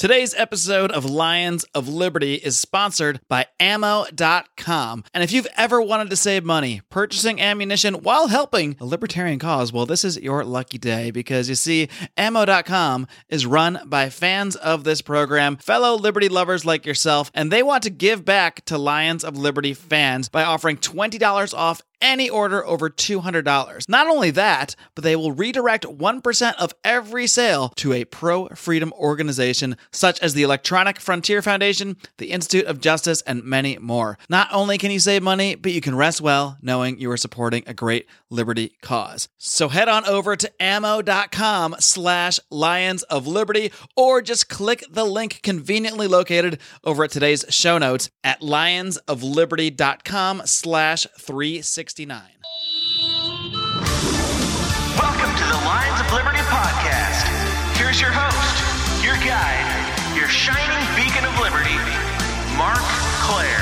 Today's episode of Lions of Liberty is sponsored by Ammo.com. And if you've ever wanted to save money purchasing ammunition while helping a libertarian cause, well, this is your lucky day because you see, Ammo.com is run by fans of this program, fellow Liberty lovers like yourself, and they want to give back to Lions of Liberty fans by offering $20 off any order over $200. Not only that, but they will redirect 1% of every sale to a pro freedom organization such as the Electronic Frontier Foundation, the Institute of Justice, and many more. Not only can you save money, but you can rest well knowing you are supporting a great liberty cause. So head on over to ammo.com slash lions of liberty or just click the link conveniently located over at today's show notes at lionsofliberty.com slash 360 69. Welcome to the Lions of Liberty podcast. Here's your host, your guide, your shining beacon of liberty, Marc Clair.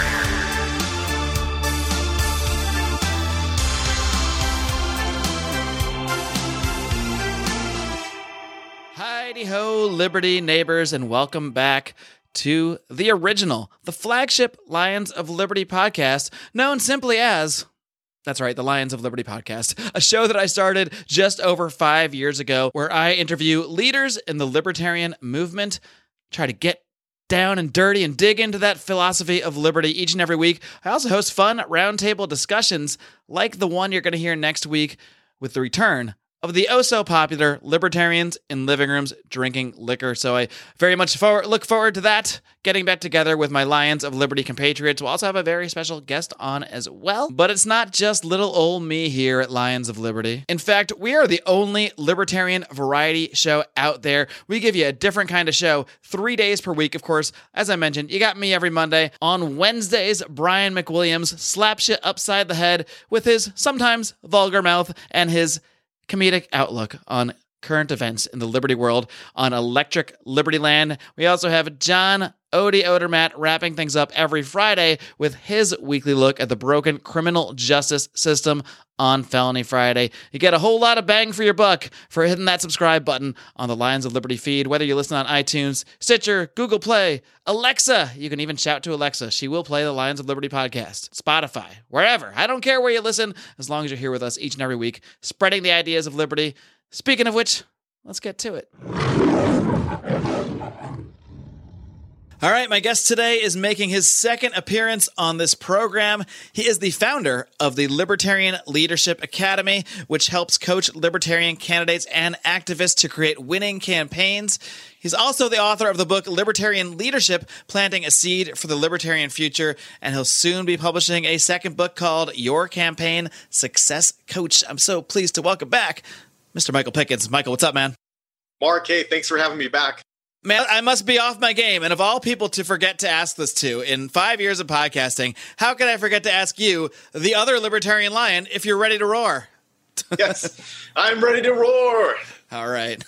Heidi ho, Liberty neighbors, and welcome back to the original, the flagship Lions of Liberty podcast, known simply as that's right, the Lions of Liberty podcast, a show that I started just over five years ago where I interview leaders in the libertarian movement, try to get down and dirty and dig into that philosophy of liberty each and every week. I also host fun roundtable discussions like the one you're going to hear next week with the return of the oh so popular libertarians in living rooms drinking liquor. So I very much forward, look forward to that. Getting back together with my Lions of Liberty compatriots. We'll also have a very special guest on as well. But it's not just little old me here at Lions of Liberty. In fact, we are the only libertarian variety show out there. We give you a different kind of show three days per week. Of course, as I mentioned, you got me every Monday. On Wednesdays, Brian McWilliams slaps you upside the head with his sometimes vulgar mouth and his comedic outlook on current events in the Liberty world on Electric Liberty Land. We also have John Odie Odermatt wrapping things up every Friday with his weekly look at the broken criminal justice system on Felony Friday. You get a whole lot of bang for your buck for hitting that subscribe button on the Lions of Liberty feed, whether you listen on iTunes, Stitcher, Google Play, Alexa. You can even shout to Alexa. She will play the Lions of Liberty podcast, Spotify, wherever. I don't care where you listen, as long as you're here with us each and every week, spreading the ideas of liberty. Speaking of which, let's get to it. All right, my guest today is making his second appearance on this program. He is the founder of the Libertarian Leadership Academy, which helps coach libertarian candidates and activists to create winning campaigns. He's also the author of the book Libertarian Leadership Planting a Seed for the Libertarian Future, and he'll soon be publishing a second book called Your Campaign Success Coach. I'm so pleased to welcome back Mr. Michael Pickens. Michael, what's up, man? Mark, hey, thanks for having me back. Man, I must be off my game. And of all people to forget to ask this to in five years of podcasting, how could I forget to ask you, the other libertarian lion, if you're ready to roar? yes, I'm ready to roar. All right.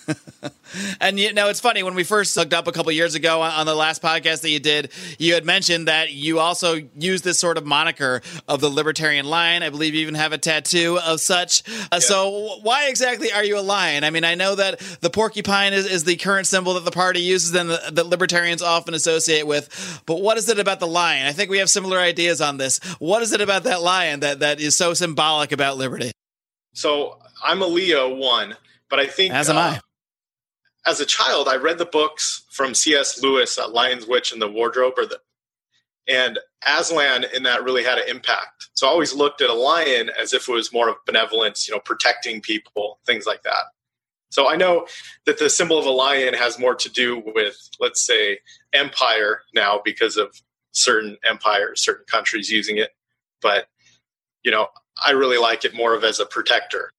and you know, it's funny when we first hooked up a couple years ago on the last podcast that you did, you had mentioned that you also use this sort of moniker of the libertarian lion. I believe you even have a tattoo of such. Uh, yeah. So, why exactly are you a lion? I mean, I know that the porcupine is, is the current symbol that the party uses and the, that libertarians often associate with. But what is it about the lion? I think we have similar ideas on this. What is it about that lion that, that is so symbolic about liberty? So, I'm a Leo one but I think as am uh, I. As a child, I read the books from C.S. Lewis, uh, Lion's Witch and the Wardrobe, or the, and Aslan in that really had an impact. So I always looked at a lion as if it was more of benevolence, you know, protecting people, things like that. So I know that the symbol of a lion has more to do with, let's say, empire now because of certain empires, certain countries using it. But, you know, I really like it more of as a protector.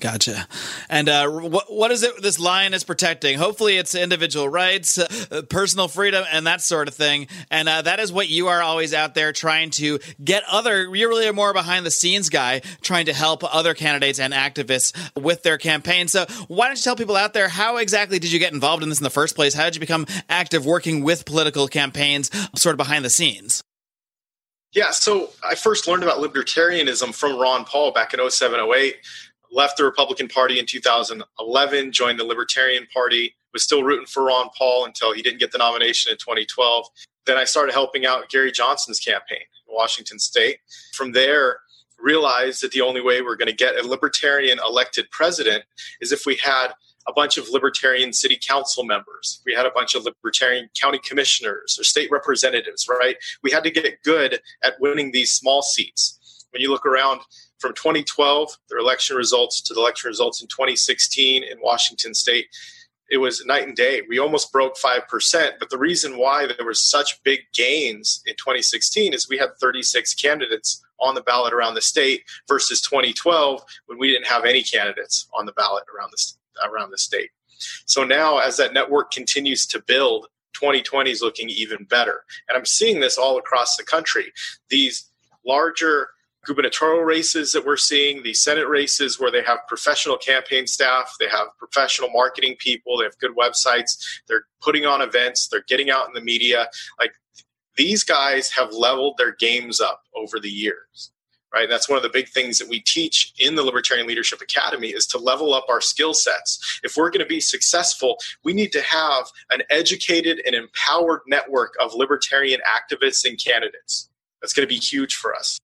Gotcha. And uh, what what is it this lion is protecting? Hopefully, it's individual rights, uh, personal freedom, and that sort of thing. And uh, that is what you are always out there trying to get other. You're really a more behind the scenes guy, trying to help other candidates and activists with their campaign. So why don't you tell people out there how exactly did you get involved in this in the first place? How did you become active working with political campaigns, sort of behind the scenes? Yeah, so I first learned about libertarianism from Ron Paul back in 07, 08 left the Republican Party in 2011, joined the Libertarian Party was still rooting for Ron Paul until he didn't get the nomination in 2012. Then I started helping out Gary Johnson's campaign in Washington State. From there, realized that the only way we're going to get a libertarian elected president is if we had a bunch of libertarian city council members. We had a bunch of libertarian county commissioners or state representatives, right? We had to get good at winning these small seats. When you look around from 2012, the election results to the election results in 2016 in Washington state, it was night and day. We almost broke 5%. But the reason why there were such big gains in 2016 is we had 36 candidates on the ballot around the state versus 2012 when we didn't have any candidates on the ballot around the around the state. So now, as that network continues to build, 2020 is looking even better. And I'm seeing this all across the country. These larger gubernatorial races that we're seeing, the Senate races where they have professional campaign staff, they have professional marketing people, they have good websites, they're putting on events, they're getting out in the media. Like these guys have leveled their games up over the years right? That's one of the big things that we teach in the Libertarian Leadership Academy is to level up our skill sets. If we're going to be successful, we need to have an educated and empowered network of libertarian activists and candidates. That's going to be huge for us.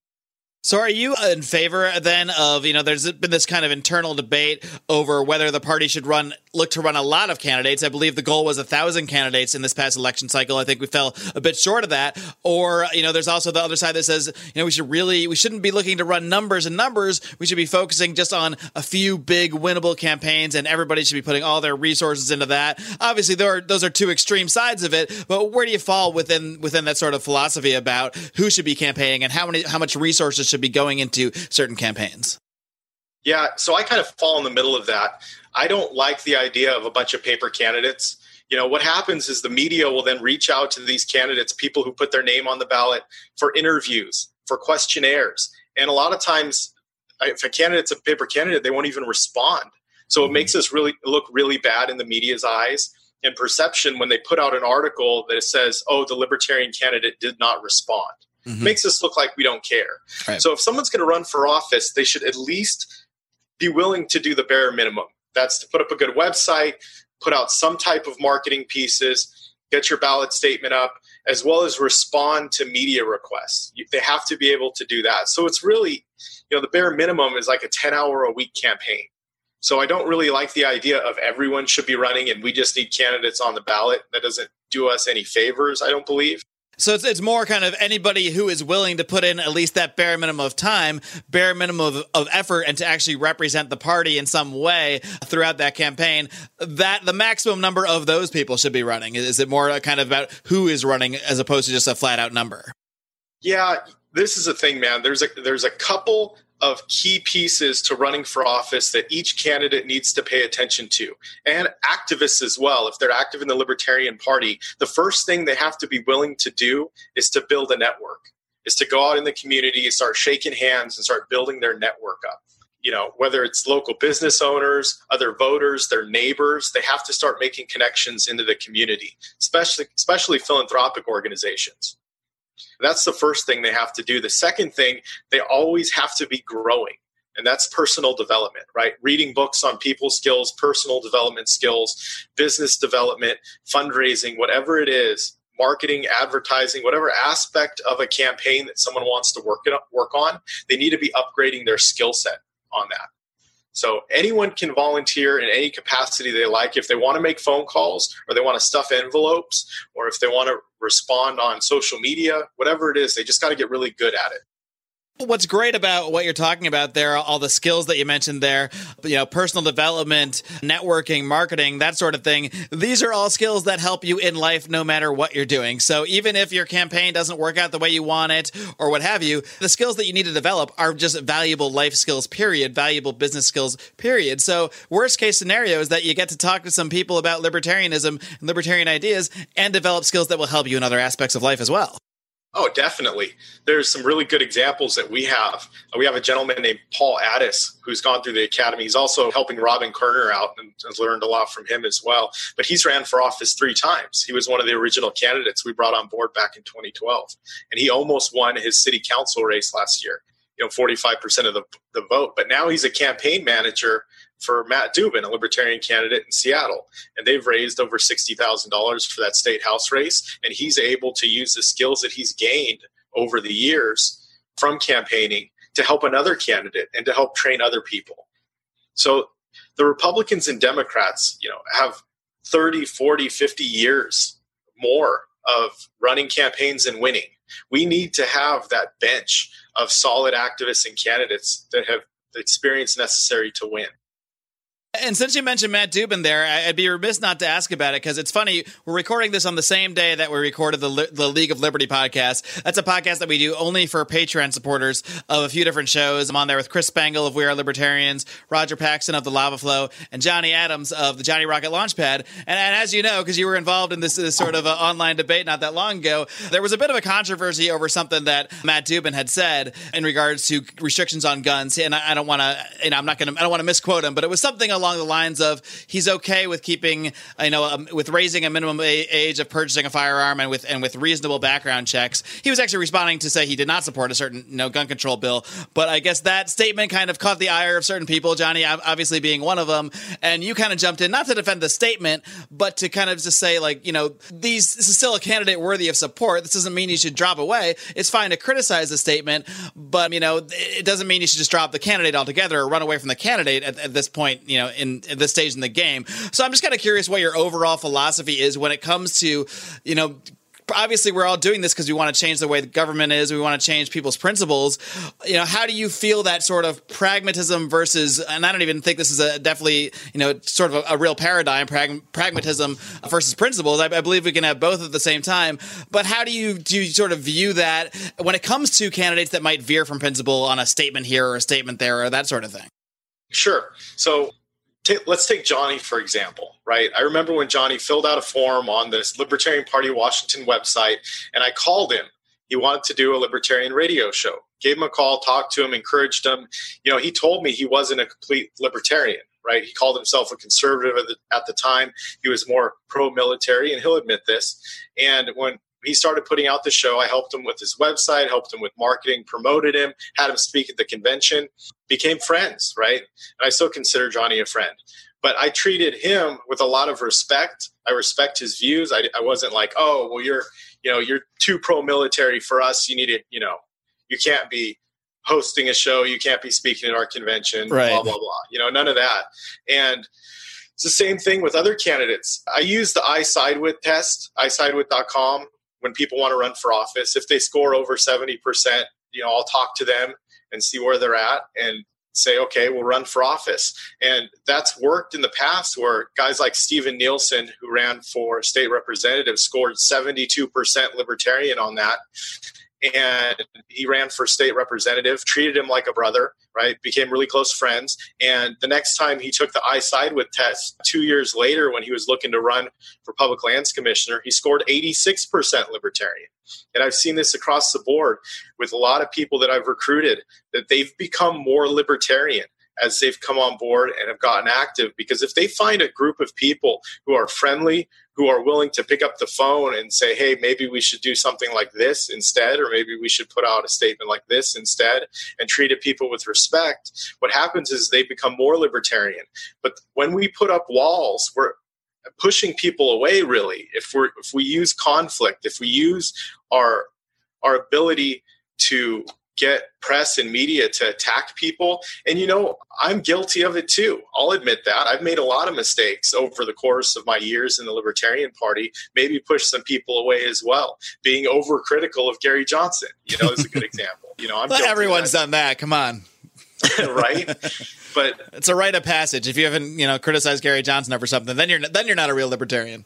So, are you in favor then of, you know, there's been this kind of internal debate over whether the party should run, look to run a lot of candidates. I believe the goal was a thousand candidates in this past election cycle. I think we fell a bit short of that. Or, you know, there's also the other side that says, you know, we should really, we shouldn't be looking to run numbers and numbers. We should be focusing just on a few big winnable campaigns and everybody should be putting all their resources into that. Obviously, there are, those are two extreme sides of it, but where do you fall within, within that sort of philosophy about who should be campaigning and how many, how much resources should be going into certain campaigns? Yeah, so I kind of fall in the middle of that. I don't like the idea of a bunch of paper candidates. You know, what happens is the media will then reach out to these candidates, people who put their name on the ballot for interviews, for questionnaires. And a lot of times, if a candidate's a paper candidate, they won't even respond. So it mm-hmm. makes us really look really bad in the media's eyes and perception when they put out an article that says, oh, the libertarian candidate did not respond mm-hmm. makes us look like we don't care. Right. So if someone's going to run for office, they should at least be willing to do the bare minimum. That's to put up a good website, put out some type of marketing pieces, get your ballot statement up, as well as respond to media requests. They have to be able to do that. So it's really, you know, the bare minimum is like a 10 hour a week campaign. So I don't really like the idea of everyone should be running and we just need candidates on the ballot. That doesn't do us any favors, I don't believe. So it's, it's more kind of anybody who is willing to put in at least that bare minimum of time, bare minimum of, of effort, and to actually represent the party in some way throughout that campaign. That the maximum number of those people should be running. Is it more kind of about who is running as opposed to just a flat out number? Yeah, this is a thing, man. There's a there's a couple of key pieces to running for office that each candidate needs to pay attention to, and activists as well. If they're active in the Libertarian Party, the first thing they have to be willing to do is to build a network, is to go out in the community and start shaking hands and start building their network up. You know, whether it's local business owners, other voters, their neighbors, they have to start making connections into the community, especially especially philanthropic organizations. That's the first thing they have to do. The second thing, they always have to be growing. And that's personal development, right? Reading books on people skills, personal development skills, business development, fundraising, whatever it is, marketing, advertising, whatever aspect of a campaign that someone wants to work, work on, they need to be upgrading their skill set on that. So anyone can volunteer in any capacity they like. If they want to make phone calls or they want to stuff envelopes or if they want to respond on social media, whatever it is, they just got to get really good at it. What's great about what you're talking about there, all the skills that you mentioned there, you know, personal development, networking, marketing, that sort of thing. These are all skills that help you in life no matter what you're doing. So even if your campaign doesn't work out the way you want it or what have you, the skills that you need to develop are just valuable life skills, period, valuable business skills, period. So worst case scenario is that you get to talk to some people about libertarianism and libertarian ideas and develop skills that will help you in other aspects of life as well. Oh, definitely. There's some really good examples that we have. Uh, we have a gentleman named Paul Addis who's gone through the academy. He's also helping Robin Kerner out and has learned a lot from him as well. But he's ran for office three times. He was one of the original candidates we brought on board back in 2012. And he almost won his city council race last year, you know, 45% of the, the vote. But now he's a campaign manager for Matt Dubin, a libertarian candidate in Seattle. And they've raised over $60,000 for that state house race. And he's able to use the skills that he's gained over the years from campaigning to help another candidate and to help train other people. So the Republicans and Democrats, you know, have 30, 40, 50 years more of running campaigns and winning. We need to have that bench of solid activists and candidates that have the experience necessary to win. And since you mentioned Matt Dubin there, I'd be remiss not to ask about it because it's funny. We're recording this on the same day that we recorded the the League of Liberty podcast. That's a podcast that we do only for Patreon supporters of a few different shows. I'm on there with Chris Spangle of We Are Libertarians, Roger Paxton of the Lava Flow, and Johnny Adams of the Johnny Rocket Launchpad. And, and as you know, because you were involved in this, this sort of online debate not that long ago, there was a bit of a controversy over something that Matt Dubin had said in regards to restrictions on guns. And I, I don't want to, you know, I'm not going to, I don't want to misquote him, but it was something along the lines of he's okay with keeping, you know, um, with raising a minimum a- age of purchasing a firearm and with and with reasonable background checks. He was actually responding to say he did not support a certain, you know, gun control bill. But I guess that statement kind of caught the ire of certain people. Johnny obviously being one of them, and you kind of jumped in not to defend the statement, but to kind of just say like, you know, these this is still a candidate worthy of support. This doesn't mean you should drop away. It's fine to criticize the statement, but you know, it doesn't mean you should just drop the candidate altogether or run away from the candidate at, at this point. You know, Uh, in at this stage in the game. So I'm just kind of curious what your overall philosophy is when it comes to, you know, obviously we're all doing this because we want to change the way the government is we want to change people's principles. You know how do you feel that sort of pragmatism versus and i don't even think this is a definitely you know sort of a, a real paradigm prag- pragmatism versus principles. I, I, believe we can have both at the same time. But how do you do you sort of view that when it comes to candidates that might veer from principle on a statement here or a statement there or that sort of thing? Sure. So let's take Johnny for example, right? I remember when Johnny filled out a form on this Libertarian Party Washington website, and I called him. He wanted to do a libertarian radio show. Gave him a call, talked to him, encouraged him. You know, he told me he wasn't a complete libertarian, right? He called himself a conservative at the, at the time. He was more pro-military, and he'll admit this. And when he started putting out the show. I helped him with his website, helped him with marketing, promoted him, had him speak at the convention, became friends, right? And I still consider Johnny a friend. But I treated him with a lot of respect. I respect his views. I, I wasn't like, oh, well, you're, you know, you're too pro-military for us. You need to, you know, you can't be hosting a show. You can't be speaking at our convention. Right. Blah blah blah. You know, none of that. And it's the same thing with other candidates. I use the I side with test, isidewith.com when people want to run for office. If they score over 70%, you know, I'll talk to them and see where they're at and say, okay, we'll run for office. And that's worked in the past where guys like Steven Nielsen, who ran for state representative, scored 72% libertarian on that and he ran for state representative, treated him like a brother, right? Became really close friends. And the next time he took the I side with test, two years later, when he was looking to run for public lands commissioner, he scored 86% libertarian. And I've seen this across the board with a lot of people that I've recruited that they've become more libertarian as they've come on board and have gotten active because if they find a group of people who are friendly who are willing to pick up the phone and say hey maybe we should do something like this instead or maybe we should put out a statement like this instead and treat people with respect what happens is they become more libertarian. But when we put up walls we're pushing people away really. If we're if we use conflict if we use our our ability to get press and media to attack people. And, you know, I'm guilty of it too. I'll admit that. I've made a lot of mistakes over the course of my years in the Libertarian Party, maybe pushed some people away as well. Being overcritical of Gary Johnson, you know, is a good example. You know, I'm well, everyone's that. done that. Come on. right? But it's a rite of passage. If you haven't, you know, criticized Gary Johnson over something, then you're then you're not a real libertarian.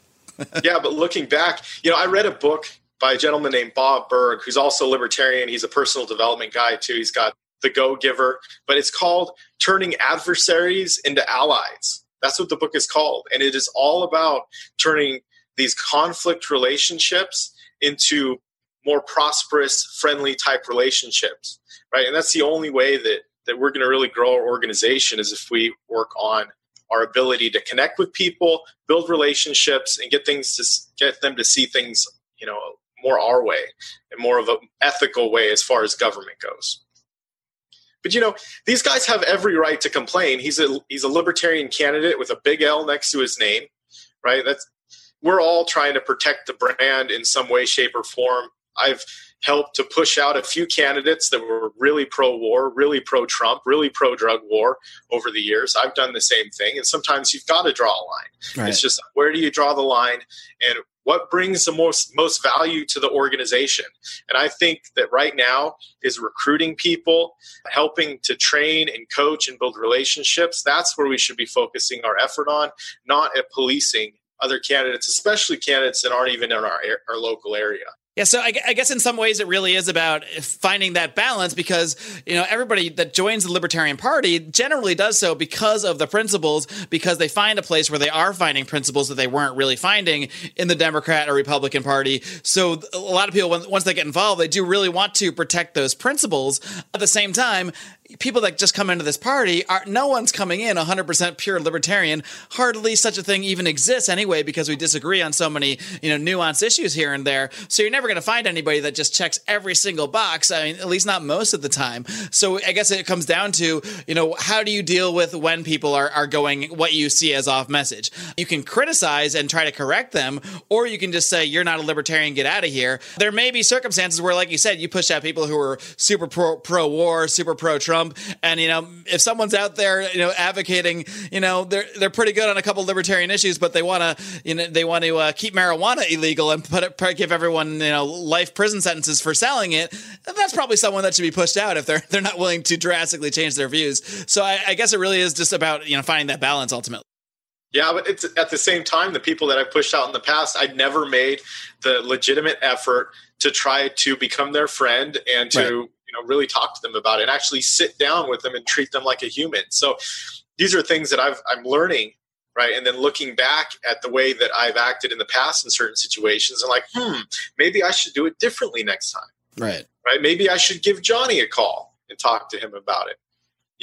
yeah, but looking back, you know, I read a book by a gentleman named Bob Burg, who's also a libertarian. He's a personal development guy too. He's got the Go Giver, but it's called Turning Adversaries into Allies. That's what the book is called. And it is all about turning these conflict relationships into more prosperous, friendly type relationships. Right. And that's the only way that, that we're going to really grow our organization is if we work on our ability to connect with people, build relationships, and get things to get them to see things, you know, more our way and more of an ethical way as far as government goes. But you know, these guys have every right to complain. He's a he's a libertarian candidate with a big L next to his name, right? That's we're all trying to protect the brand in some way, shape, or form. I've helped to push out a few candidates that were really pro war, really pro Trump, really pro drug war over the years. I've done the same thing. And sometimes you've got to draw a line. Right. It's just where do you draw the line and what brings the most most value to the organization. And i think that right now is recruiting people helping to train and coach and build relationships. That's where we should be focusing our effort on not at policing other candidates especially candidates that aren't even in our, our local area yeah, so I, I, guess in some ways it really is about finding that balance because you know everybody that joins the Libertarian Party generally does so because of the principles, because they find a place where they are finding principles that they weren't really finding in the Democrat or Republican Party. So a lot of people, once they get involved, they do really want to protect those principles. At the same time, people that just come into this party are no one's coming in 100% pure libertarian. Hardly such a thing even exists anyway because we disagree on so many you know nuanced issues here and there. So you're never going to find anybody that just checks every single box i mean at least not most of the time. So i guess it comes down to you know how do you deal with when people are, are going what you see as off message? You can criticize and try to correct them or you can just say you're not a libertarian get out of here. There may be circumstances where like you said you push out people who are super pro, pro war super pro trump. And you know, if someone's out there, you know, advocating, you know, they're they're pretty good on a couple libertarian issues, but they want to, you know, they want to uh, keep marijuana illegal and put it, give everyone, you know, life prison sentences for selling it. That's probably someone that should be pushed out if they're they're not willing to drastically change their views. So I, I guess it really is just about you know finding that balance ultimately. Yeah, but it's at the same time the people that I pushed out in the past, I never made the legitimate effort to try to become their friend and to right know really talk to them about it and actually sit down with them and treat them like a human. So these are things that I've, i'm learning right? And then looking back at the way that i've acted in the past in certain situations and like hmm maybe i should do it differently next time. Right. Right? Maybe i should give johnny a call and talk to him about it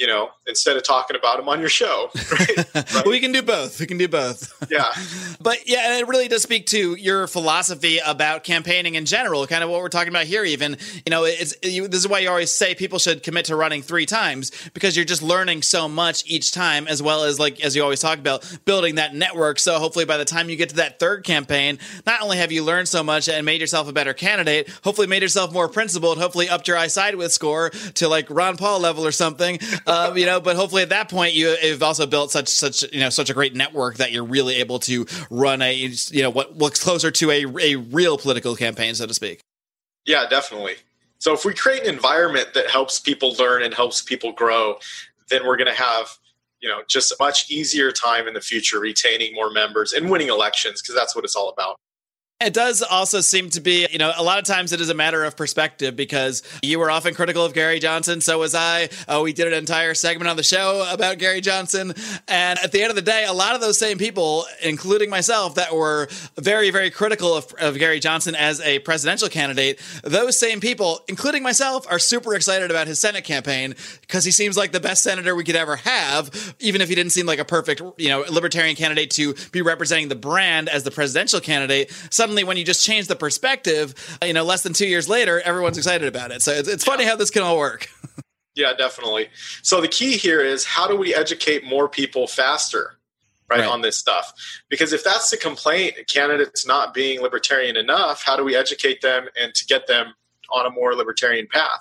you know, instead of talking about them on your show. Right? right? we can do both. We can do both. Yeah. but yeah, it really does speak to your philosophy about campaigning in general, kind of what we're talking about here. Even, you know, it's you, this is why you always say people should commit to running three times because you're just learning so much each time, as well as like as you always talk about building that network. So hopefully, by the time you get to that third campaign, not only have you learned so much and made yourself a better candidate, hopefully made yourself more principled, hopefully upped your I side with score to like Ron Paul level or something um, you know, but hopefully at that point you have also built such such you know such a great network that you're really able to run a you know what looks closer to a a real political campaign, so to speak. Yeah, definitely. So if we create an environment that helps people learn and helps people grow, then we're going to have you know just a much easier time in the future retaining more members and winning elections because that's what it's all about. It does also seem to be, you know, a lot of times it is a matter of perspective because you were often critical of Gary Johnson. So was I. Oh, we did an entire segment on the show about Gary Johnson. And at the end of the day, a lot of those same people, including myself, that were very, very critical of, of Gary Johnson as a presidential candidate, those same people, including myself, are super excited about his Senate campaign because he seems like the best senator we could ever have, even if he didn't seem like a perfect, you know, libertarian candidate to be representing the brand as the presidential candidate. Suddenly, suddenly when you just change the perspective, uh, you know, less than two years later, everyone's excited about it. So it's, it's funny how this can all work. yeah, definitely. So the key here is how do we educate more people faster? Right, right, on this stuff because if that's the complaint candidates not being libertarian enough how do we educate them and to get them on a more libertarian path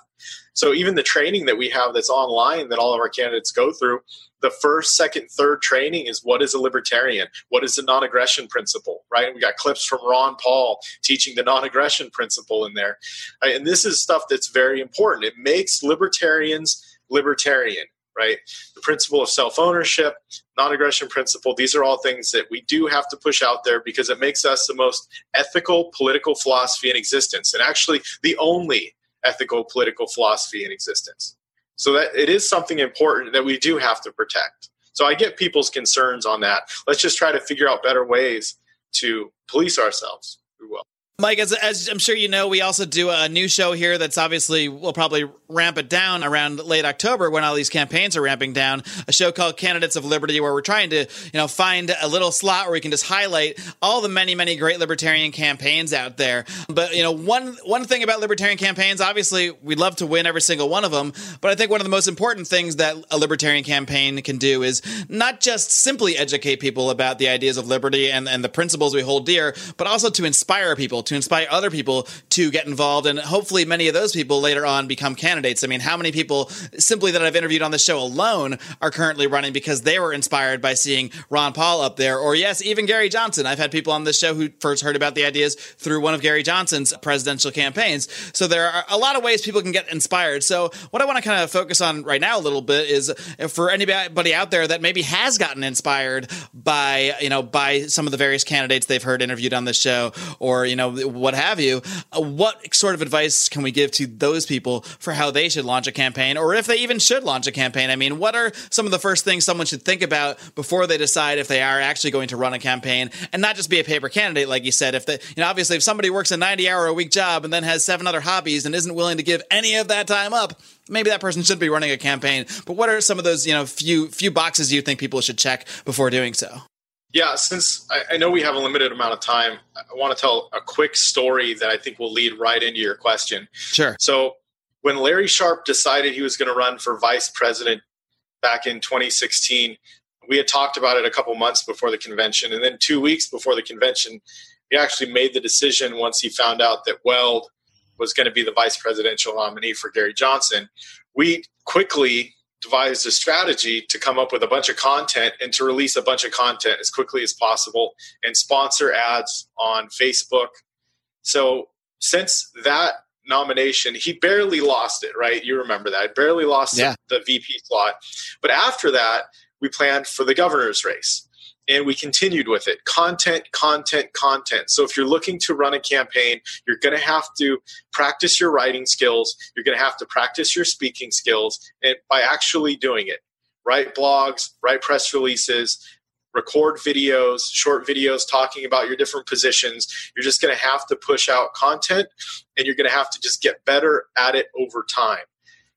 so even the training that we have that's online that all of our candidates go through the first, second, third training is what is a libertarian? What is the non aggression principle, right? we got clips from Ron Paul teaching the non aggression principle in there. Uh, and this is stuff that's very important. It makes libertarians libertarian, right? The principle of self ownership, non aggression principle, these are all things that we do have to push out there because it makes us the most ethical political philosophy in existence and actually the only ethical political philosophy in existence. So that it is something important that we do have to protect. So I get people's concerns on that. Let's just try to figure out better ways to police ourselves. We will. Mike, as, as I'm sure you know, we also do a new show here that's obviously we'll probably ramp it down around late October when all these campaigns are ramping down. A show called Candidates of Liberty, where we're trying to, you know, find a little slot where we can just highlight all the many, many great libertarian campaigns out there. But you know, one one thing about libertarian campaigns, obviously, we'd love to win every single one of them. But I think one of the most important things that a libertarian campaign can do is not just simply educate people about the ideas of liberty and, and the principles we hold dear, but also to inspire people to inspire other people to get involved. And hopefully, many of those people later on become candidates. I mean, how many people simply that I've interviewed on the show alone are currently running because they were inspired by seeing Ron Paul up there? Or, yes, even Gary Johnson. I've had people on the show who first heard about the ideas through one of Gary Johnson's presidential campaigns. So, there are a lot of ways people can get inspired. So, what I want to kind of focus on right now a little bit is for anybody out there that maybe has gotten inspired by, you know, by some of the various candidates they've heard interviewed on the show or, you know, what have you, uh, what sort of advice can we give to those people for how they should launch a campaign or if they even should launch a campaign? I mean, what are some of the first things someone should think about before they decide if they are actually going to run a campaign and not just be a paper candidate, like you said? If they, you know, obviously, if somebody works a 90 hour a week job and then has seven other hobbies and isn't willing to give any of that time up, maybe that person should be running a campaign. But what are some of those, you know, few few boxes you think people should check before doing so? Yeah, since I, I, know we have a limited amount of time, I want to tell a quick story that I think will lead right into your question. Sure. So, when Larry Sharpe decided he was going to run for vice president back in 2016, we had talked about it a couple months before the convention. And then two weeks before the convention, he actually made the decision once he found out that Weld was going to be the vice presidential nominee for Gary Johnson. We quickly devised a strategy to come up with a bunch of content and to release a bunch of content as quickly as possible and sponsor ads on Facebook. So since that nomination, he barely lost it, right? You remember that. Barely lost yeah. the, the VP slot. But after that, we planned for the governor's race and we continued with it. Content content content. So if you're looking to run a campaign you're going to have to practice your writing skills. You're going to have to practice your speaking skills and by actually doing it. Write blogs write press releases record videos short videos talking about your different positions. You're just going to have to push out content and you're going to have to just get better at it over time.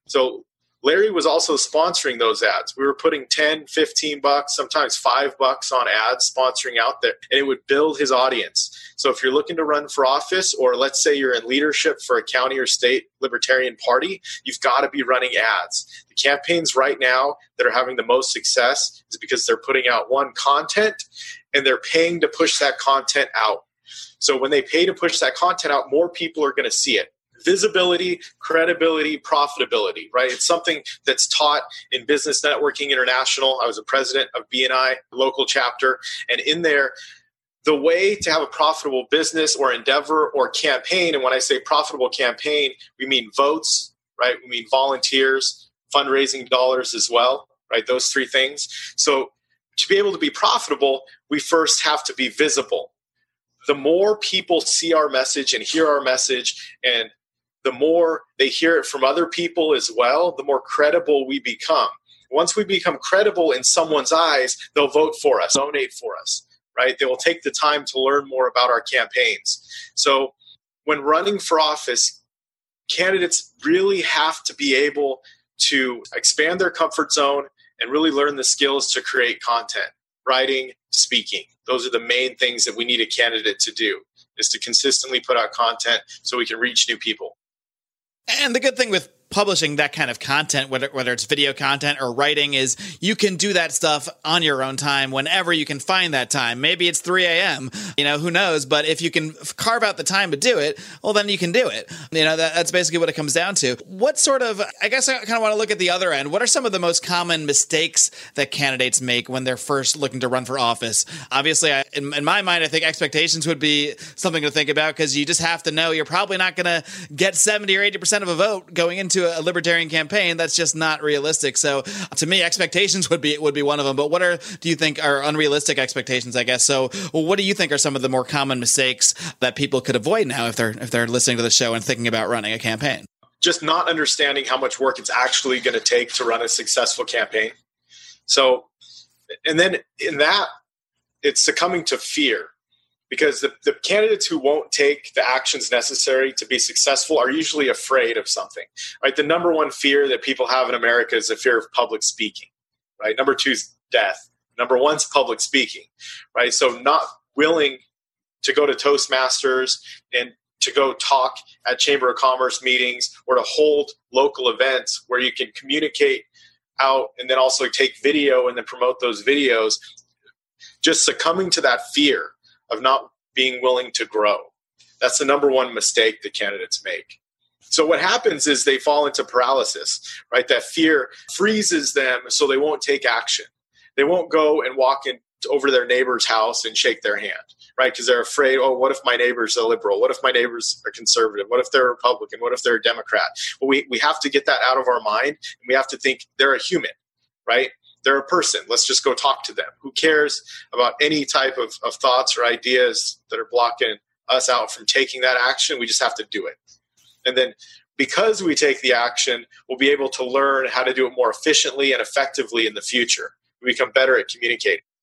So Larry was also sponsoring those ads. We were putting 10, 15 bucks, sometimes 5 bucks on ads sponsoring out there and it would build his audience. So if you're looking to run for office or let's say you're in leadership for a county or state libertarian party, you've got to be running ads. The campaigns right now that are having the most success is because they're putting out one content and they're paying to push that content out. So when they pay to push that content out, more people are going to see it visibility, credibility, profitability, right? It's something that's taught in Business Networking International. I was a president of BNI local chapter, and in there, the way to have a profitable business or endeavor or campaign, and when I say profitable campaign, we mean votes, right? We mean volunteers, fundraising dollars as well, right? Those three things. So to be able to be profitable, we first have to be visible. The more people see our message and hear our message and the more they hear it from other people as well, the more credible we become. Once we become credible in someone's eyes, they'll vote for us, donate for us, right? They will take the time to learn more about our campaigns. So when running for office, candidates really have to be able to expand their comfort zone and really learn the skills to create content writing speaking those are the main things that we need a candidate to do is to consistently put out content so we can reach new people and the good thing with publishing that kind of content, whether whether it's video content or writing, is you can do that stuff on your own time whenever you can find that time. Maybe it's 3 a.m. You know, who knows? But if you can carve out the time to do it, well, then you can do it. You know, that, that's basically what it comes down to. What sort of? I guess I kind of want to look at the other end. What are some of the most common mistakes that candidates make when they're first looking to run for office? Obviously, I, in, in my mind, I think expectations would be something to think about because you just have to know you're probably not going to get 70 or 80 percent of a vote going into a libertarian campaign, that's just not realistic. So uh, to me, expectations would be would be one of them. But what are do you think are unrealistic expectations? I guess. So what do you think are some of the more common mistakes that people could avoid now if they're if they're listening to the show and thinking about running a campaign? Just not understanding how much work it's actually going to take to run a successful campaign. So, and then in that, it's succumbing to fear because the, the candidates who won't take the actions necessary to be successful are usually afraid of something. Right? The number one fear that people have in America is the fear of public speaking. Right? Number two is death. Number one's public speaking. Right? So not willing to go to Toastmasters and to go talk at Chamber of Commerce meetings or to hold local events where you can communicate out and then also take video and then promote those videos. Just succumbing to that fear of not being willing to grow. That's the number one mistake that candidates make. So what happens is they fall into paralysis, right? That fear freezes them so they won't take action. They won't go and walk in over their neighbor's house and shake their hand, right? Because they're afraid, oh, what if my neighbor's a liberal? What if my neighbors are conservative? What if they're Republican? What if they're a Democrat? Well, we, we have to get that out of our mind and we have to think they're a human, right? They're a person. Let's just go talk to them. Who cares about any type of, of thoughts or ideas that are blocking us out from taking that action? We just have to do it. And then because we take the action, we'll be able to learn how to do it more efficiently and effectively in the future. We become better at communicating.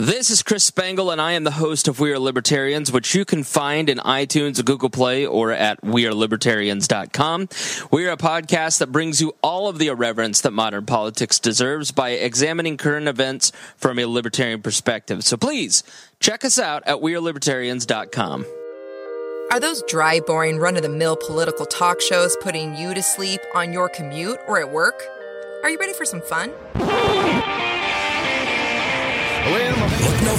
This is Chris Spangle, and I am the host of We Are Libertarians, which you can find in iTunes, Google Play, or at WeAreLibertarians.com. We are a podcast that brings you all of the irreverence that modern politics deserves by examining current events from a libertarian perspective. So please check us out at WeAreLibertarians.com. Are those dry, boring, run of the mill political talk shows putting you to sleep on your commute or at work? Are you ready for some fun? Look no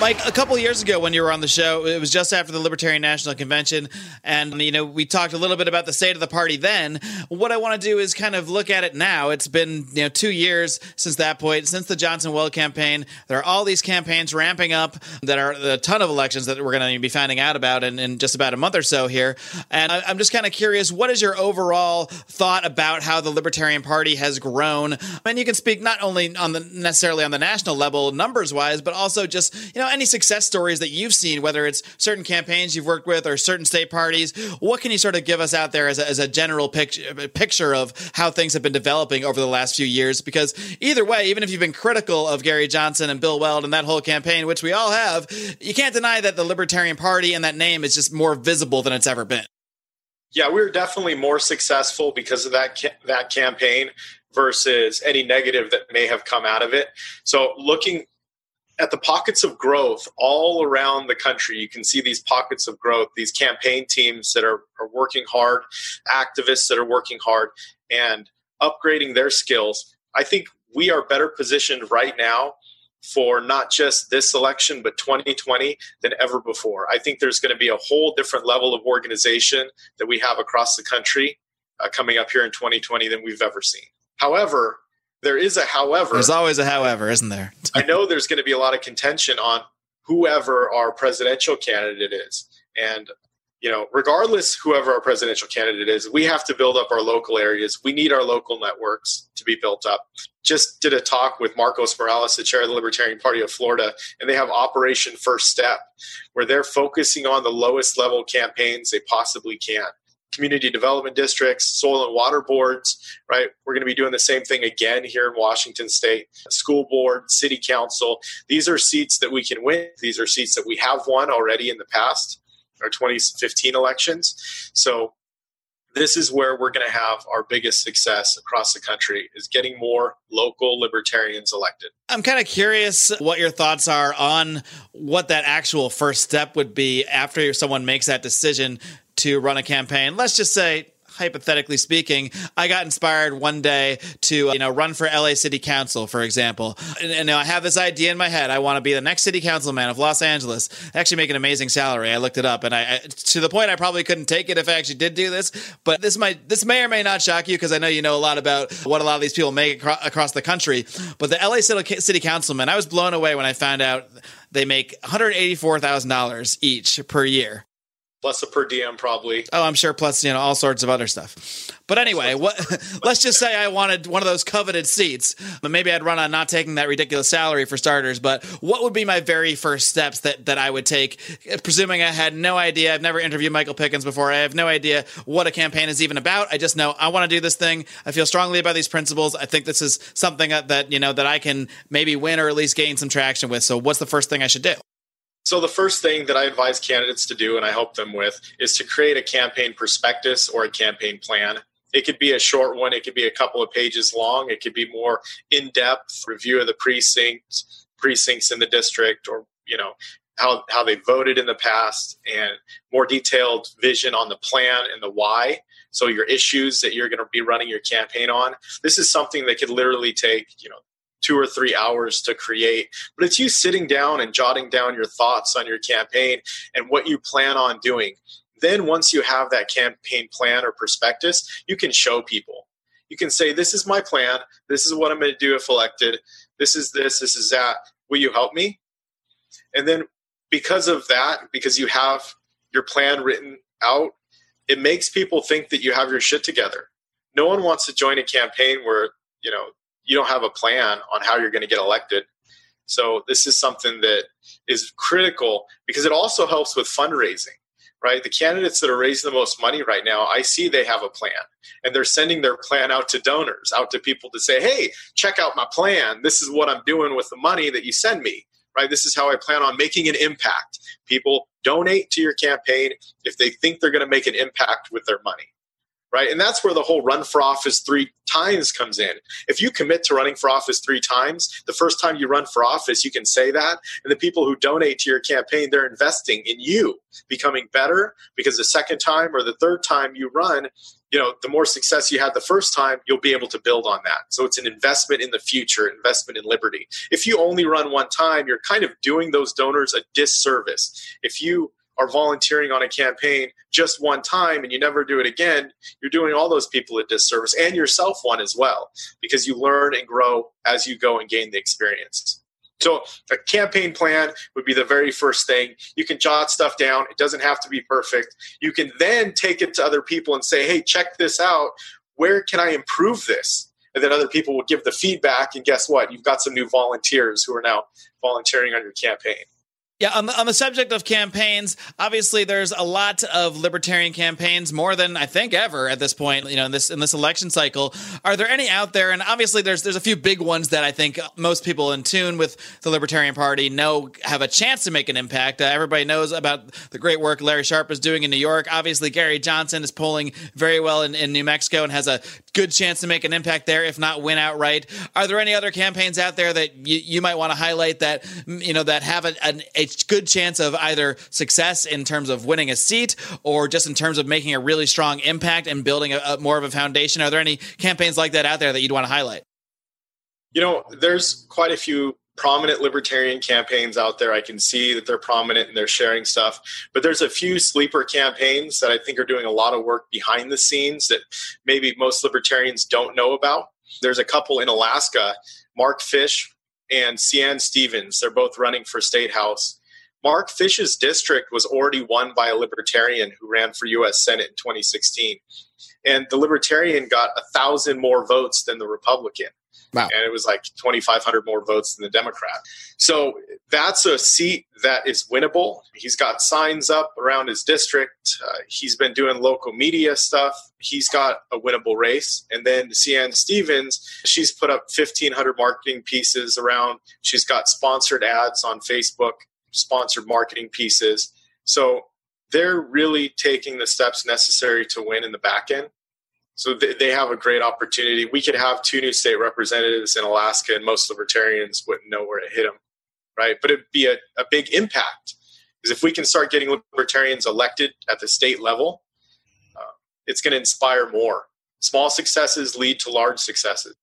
Mike, a couple years ago when you were on the show, it was just after the Libertarian National Convention, and you know we talked a little bit about the state of the party then. What I want to do is kind of look at it now. It's been you know two years since that point, since the Johnson Weld campaign. There are all these campaigns ramping up. That are a ton of elections that we're going to be finding out about in, in just about a month or so here. And I, I'm just kind of curious, what is your overall thought about how the Libertarian Party has grown? And you can speak not only on the necessarily on the national level, numbers wise, but also just you know any success stories that you've seen, whether it's certain campaigns you've worked with or certain state parties. What can you sort of give us out there as a, as a general picture picture of how things have been developing over the last few years? Because either way, even if you've been critical of Gary Johnson and Bill Weld and that whole campaign, which we all have, you can't deny that the Libertarian Party and that name is just more visible than it's ever been. Yeah, we were definitely more successful because of that ca- that campaign versus any negative that may have come out of it. So looking at the pockets of growth all around the country, you can see these pockets of growth, these campaign teams that are, are working hard, activists that are working hard and upgrading their skills. I think we are better positioned right now for not just this election, but 2020 than ever before. I think there's going to be a whole different level of organization that we have across the country uh, coming up here in 2020 than we've ever seen. However, there is a however. There's always a however, isn't there? I know there's going to be a lot of contention on whoever our presidential candidate is. And, you know, regardless whoever our presidential candidate is, we have to build up our local areas. We need our local networks to be built up. Just did a talk with Marcos Morales, the chair of the Libertarian Party of Florida, and they have Operation First Step, where they're focusing on the lowest level campaigns they possibly can community development districts, soil and water boards, right? We're going to be doing the same thing again here in Washington State. School board, city council. These are seats that we can win. These are seats that we have won already in the past, our 2015 elections. So this is where we're going to have our biggest success across the country is getting more local libertarians elected. I'm kind of curious what your thoughts are on what that actual first step would be after someone makes that decision to run a campaign. Let's just say hypothetically speaking, I got inspired one day to, uh, you know, run for LA City Council, for example. And, and I have this idea in my head. I want to be the next city councilman of Los Angeles. I actually make an amazing salary. I looked it up and I, I, to the point I probably couldn't take it if I actually did do this. But this might, this may or may not shock you because I know you know a lot about what a lot of these people make acro- across the country. But the LA City, city councilman, I was blown away when I found out they make $184,000 each per year plus a per diem probably. Oh, I'm sure plus you know all sorts of other stuff. But anyway, what let's just say I wanted one of those coveted seats. But maybe I'd run on not taking that ridiculous salary for starters, but what would be my very first steps that that I would take presuming I had no idea. I've never interviewed Michael Pickens before. I have no idea what a campaign is even about. I just know I want to do this thing. I feel strongly about these principles. I think this is something that, that you know that I can maybe win or at least gain some traction with. So what's the first thing I should do? So, the first thing that I advise candidates to do, and I help them with, is to create a campaign prospectus or a campaign plan. It could be a short one, it could be a couple of pages long, it could be more in depth review of the precincts, precincts in the district, or, you know, how, how they voted in the past, and more detailed vision on the plan and the why. So, your issues that you're going to be running your campaign on. This is something that could literally take, you know, two or three hours to create. But it's you sitting down and jotting down your thoughts on your campaign and what you plan on doing. Then, once you have that campaign plan or prospectus, you can show people. You can say, This is my plan. This is what I'm going to do if elected. This is this. This is that. Will you help me? And then, because of that, because you have your plan written out, it makes people think that you have your shit together. No one wants to join a campaign where, you know, you don't have a plan on how you're going to get elected. So this is something that is critical because it also helps with fundraising, right? The candidates that are raising the most money right now, I see they have a plan and they're sending their plan out to donors, out to people to say, hey, check out my plan. This is what I'm doing with the money that you send me, right? This is how I plan on making an impact. People donate to your campaign if they think they're going to make an impact with their money right? And that's where the whole run for office three times comes in. If you commit to running for office three times, the first time you run for office, you can say that. And the people who donate to your campaign, they're investing in you becoming better because the second time or the third time you run, you know, the more success you had the first time, you'll be able to build on that. So it's an investment in the future, investment in liberty. If you only run one time, you're kind of doing those donors a disservice. If you are volunteering on a campaign just one time and you never do it again, you're doing all those people a disservice and yourself one as well because you learn and grow as you go and gain the experience. So, a campaign plan would be the very first thing. You can jot stuff down. It doesn't have to be perfect. You can then take it to other people and say, hey, check this out. Where can I improve this? And then other people will give the feedback. And guess what? You've got some new volunteers who are now volunteering on your campaign. Yeah, on the, on the subject of campaigns, obviously there's a lot of libertarian campaigns, more than I think ever at this point. You know, in this in this election cycle, are there any out there? And obviously, there's there's a few big ones that I think most people in tune with the Libertarian Party know have a chance to make an impact. Uh, everybody knows about the great work Larry Sharpe is doing in New York. Obviously, Gary Johnson is polling very well in, in New Mexico and has a good chance to make an impact there, if not win outright. Are there any other campaigns out there that you, you might want to highlight that you know that have a, an, a good chance of either success in terms of winning a seat or just in terms of making a really strong impact and building a, a more of a foundation? Are there any campaigns like that out there that you'd want to highlight? You know, there's quite a few prominent libertarian campaigns out there. I can see that they're prominent and they're sharing stuff. But there's a few sleeper campaigns that I think are doing a lot of work behind the scenes that maybe most libertarians don't know about. There's a couple in Alaska, Mark Fish and Cean Stevens. They're both running for state house. Mark Fish's district was already won by a libertarian who ran for U.S. Senate in 2016. And the libertarian got a thousand more votes than the Republican. Wow. And it was like 2,500 more votes than the Democrat. So that's a seat that is winnable. He's got signs up around his district. Uh, he's been doing local media stuff. He's got a winnable race. And then Cean Stevens, she's put up 1,500 marketing pieces around. She's got sponsored ads on Facebook sponsored marketing pieces. So they're really taking the steps necessary to win in the back end. So they have a great opportunity. We could have two new state representatives in Alaska, and most libertarians wouldn't know where to hit them, right? But it'd be a, a big impact because if we can start getting libertarians elected at the state level, uh, it's going to inspire more. Small successes lead to large successes.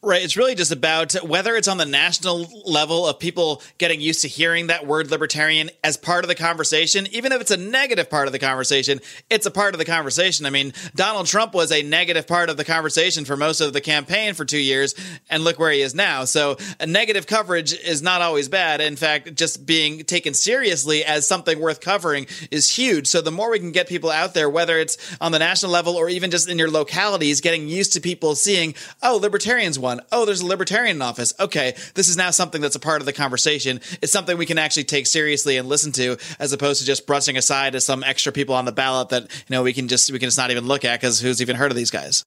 Right. It's really just about whether it's on the national level of people getting used to hearing that word libertarian as part of the conversation, even if it's a negative part of the conversation, it's a part of the conversation. I mean, Donald Trump was a negative part of the conversation for most of the campaign for two years, and look where he is now. So, negative coverage is not always bad. In fact, just being taken seriously as something worth covering is huge. So, the more we can get people out there, whether it's on the national level or even just in your localities, getting used to people seeing, oh, libertarians one. Oh, there's a libertarian in office. Okay, this is now something that's a part of the conversation. It's something we can actually take seriously and listen to, as opposed to just brushing aside as some extra people on the ballot that you know we can just we can just not even look at because who's even heard of these guys?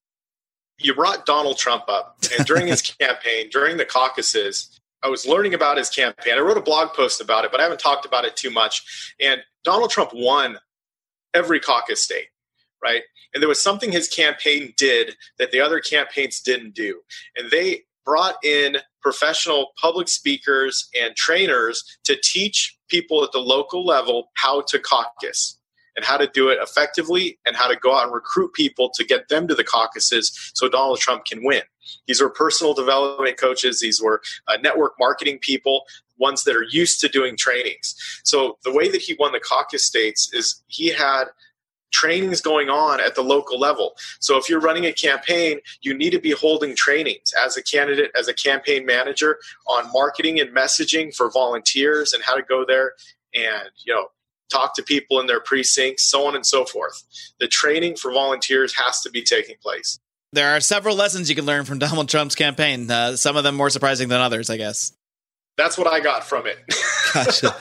You brought Donald Trump up, and during his campaign, during the caucuses, I was learning about his campaign. I wrote a blog post about it, but I haven't talked about it too much. And Donald Trump won every caucus state right? And there was something his campaign did that the other campaigns didn't do. And they brought in professional public speakers and trainers to teach people at the local level how to caucus and how to do it effectively and how to go out and recruit people to get them to the caucuses so Donald Trump can win. These were personal development coaches, these were uh, network marketing people, ones that are used to doing trainings. So the way that he won the caucus states is he had trainings going on at the local level. So if you're running a campaign, you need to be holding trainings as a candidate, as a campaign manager on marketing and messaging for volunteers and how to go there and, you know, talk to people in their precincts, so on and so forth. The training for volunteers has to be taking place. There are several lessons you can learn from Donald Trump's campaign. Uh, some of them more surprising than others, I guess that's what I got from it. gotcha.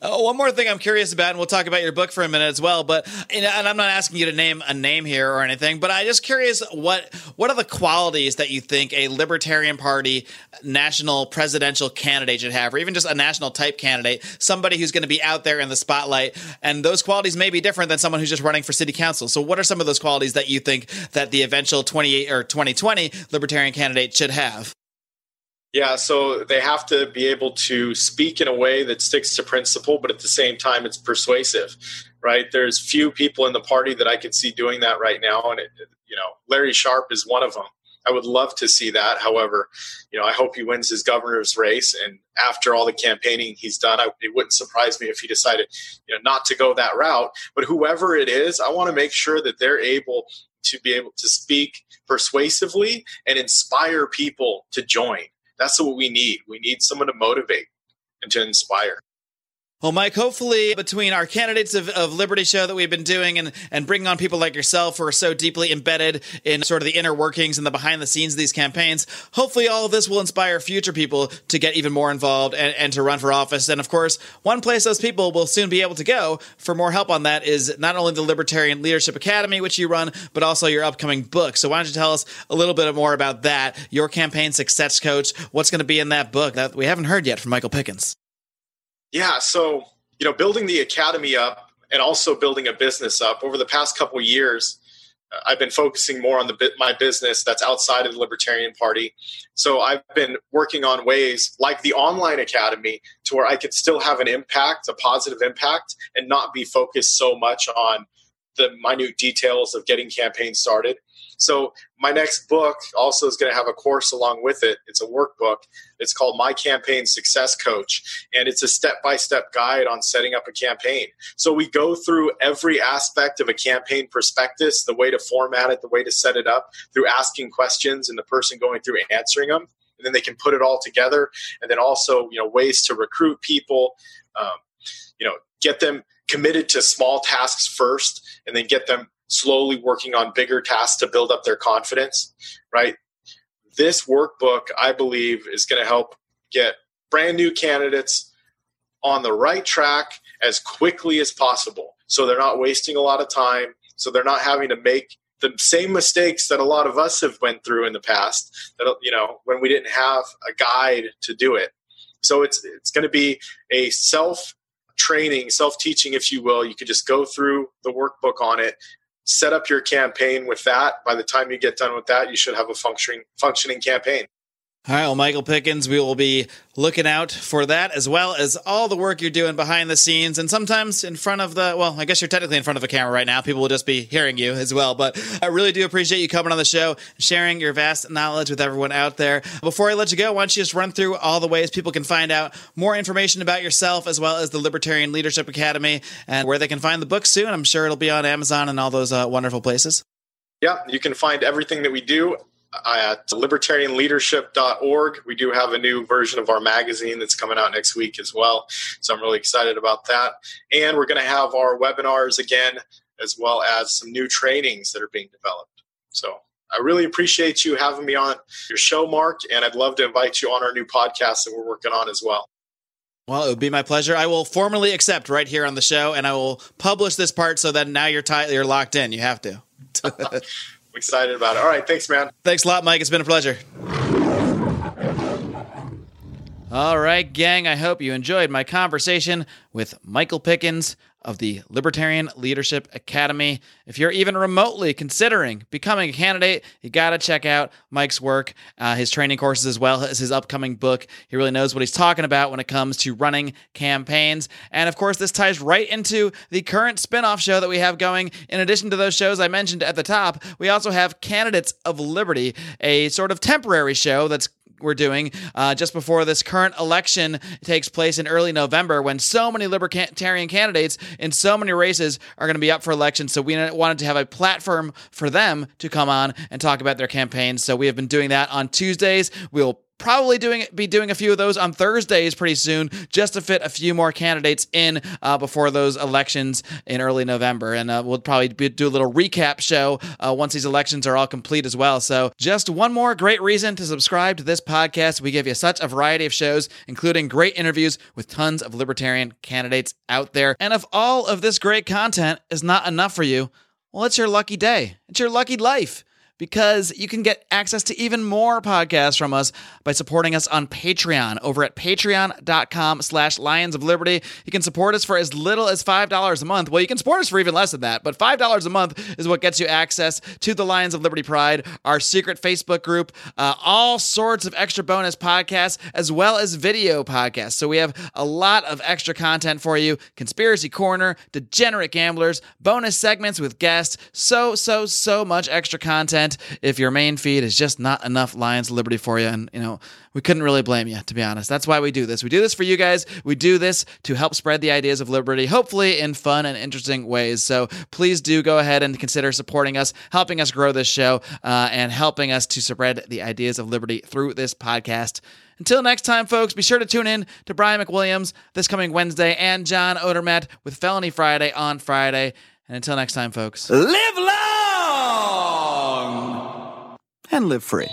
Uh, one more thing I'm curious about, and we'll talk about your book for a minute as well. But and I'm not asking you to name a name here or anything, but I'm just curious what what are the qualities that you think a Libertarian Party national presidential candidate should have, or even just a national type candidate, somebody who's going to be out there in the spotlight, and those qualities may be different than someone who's just running for city council. So, what are some of those qualities that you think that the eventual 28 or 2020 Libertarian candidate should have? Yeah, so they have to be able to speak in a way that sticks to principle, but at the same time, it's persuasive, right? There's few people in the party that I could see doing that right now, and it, you know, Larry Sharpe is one of them. I would love to see that. However, you know, I hope he wins his governor's race, and after all the campaigning he's done, I, it wouldn't surprise me if he decided, you know, not to go that route. But whoever it is, I want to make sure that they're able to be able to speak persuasively and inspire people to join that's what we need. We need someone to motivate and to inspire. Well, Mike, hopefully between our candidates of, of Liberty Show that we've been doing and, and bringing on people like yourself who are so deeply embedded in sort of the inner workings and the behind the scenes of these campaigns, hopefully all of this will inspire future people to get even more involved and, and to run for office. And of course, one place those people will soon be able to go for more help on that is not only the Libertarian Leadership Academy, which you run, but also your upcoming book. So why don't you tell us a little bit more about that, your campaign success coach, what's going to be in that book that we haven't heard yet from Michael Pickens? Yeah, so you know, building the academy up and also building a business up over the past couple years. Uh, I've been focusing more on the my business that's outside of the Libertarian Party. So I've been working on ways like the online academy to where I could still have an impact, a positive impact, and not be focused so much on the minute details of getting campaigns started. So my next book also is going to have a course along with it. It's a workbook. It's called My Campaign Success Coach, and it's a step-by-step guide on setting up a campaign. So we go through every aspect of a campaign prospectus, the way to format it, the way to set it up, through asking questions and the person going through answering them, and then they can put it all together. And then also, you know, ways to recruit people. Um, you know, get them committed to small tasks first, and then get them slowly working on bigger tasks to build up their confidence, right? This workbook, I believe, is going to help get brand new candidates on the right track as quickly as possible. So they're not wasting a lot of time. So they're not having to make the same mistakes that a lot of us have went through in the past that you know when we didn't have a guide to do it so it's it's going to be a self training, self teaching, if you will. You could just go through the workbook on it, set up your campaign with that. By the time you get done with that, you should have a functioning functioning campaign. All right, well, Michael Pickens, we will be looking out for that as well as all the work you're doing behind the scenes and sometimes in front of the, well, I guess you're technically in front of a camera right now. People will just be hearing you as well. But I really do appreciate you coming on the show, sharing your vast knowledge with everyone out there. Before I let you go, why don't you just run through all the ways people can find out more information about yourself as well as the Libertarian Leadership Academy and where they can find the book soon. I'm sure it'll be on Amazon and all those uh, wonderful places. Yeah, you can find everything that we do Uh, at libertarianleadership.org. We do have a new version of our magazine that's coming out next week as well. So I'm really excited about that. And we're going to have our webinars again, as well as some new trainings that are being developed. So I really appreciate you having me on your show, Marc, and I'd love to invite you on our new podcast that we're working on as well. Well, it would be my pleasure. I will formally accept right here on the show, and I will publish this part so that now you're tight, you're locked in. You have to. I'm excited about it. All right, thanks, man. Thanks a lot, Mike. It's been a pleasure. All right, gang. I hope you enjoyed my conversation with Michael Pickens of the Libertarian Leadership Academy. If you're even remotely considering becoming a candidate, you got to check out Mike's work, uh, his training courses, as well as his upcoming book. He really knows what he's talking about when it comes to running campaigns. And of course, this ties right into the current spinoff show that we have going. In addition to those shows I mentioned at the top, we also have Candidates of Liberty, a sort of temporary show that's we're doing uh, just before this current election takes place in early November when so many libertarian candidates in so many races are going to be up for election. So we wanted to have a platform for them to come on and talk about their campaigns. So we have been doing that on Tuesdays. We'll probably doing be doing a few of those on Thursdays pretty soon, just to fit a few more candidates in uh, before those elections in early November. And uh, we'll probably be, do a little recap show uh, once these elections are all complete as well. So just one more great reason to subscribe to this podcast. We give you such a variety of shows, including great interviews with tons of libertarian candidates out there. And if all of this great content is not enough for you, well, it's your lucky day. It's your lucky life because you can get access to even more podcasts from us by supporting us on Patreon over at patreon.com slash lions of liberty. You can support us for as little as $5 a month. Well, you can support us for even less than that, but $5 a month is what gets you access to the Lions of Liberty Pride, our secret Facebook group, uh, all sorts of extra bonus podcasts, as well as video podcasts. So we have a lot of extra content for you. Conspiracy Corner, Degenerate Gamblers, bonus segments with guests, so, so, so much extra content if your main feed is just not enough Lions of Liberty for you. And, you know, we couldn't really blame you, to be honest. That's why we do this. We do this for you guys. We do this to help spread the ideas of liberty, hopefully in fun and interesting ways. So please do go ahead and consider supporting us, helping us grow this show, uh, and helping us to spread the ideas of liberty through this podcast. Until next time, folks, be sure to tune in to Brian McWilliams this coming Wednesday and John Odermatt with Felony Friday on Friday. And until next time, folks, live long and live free.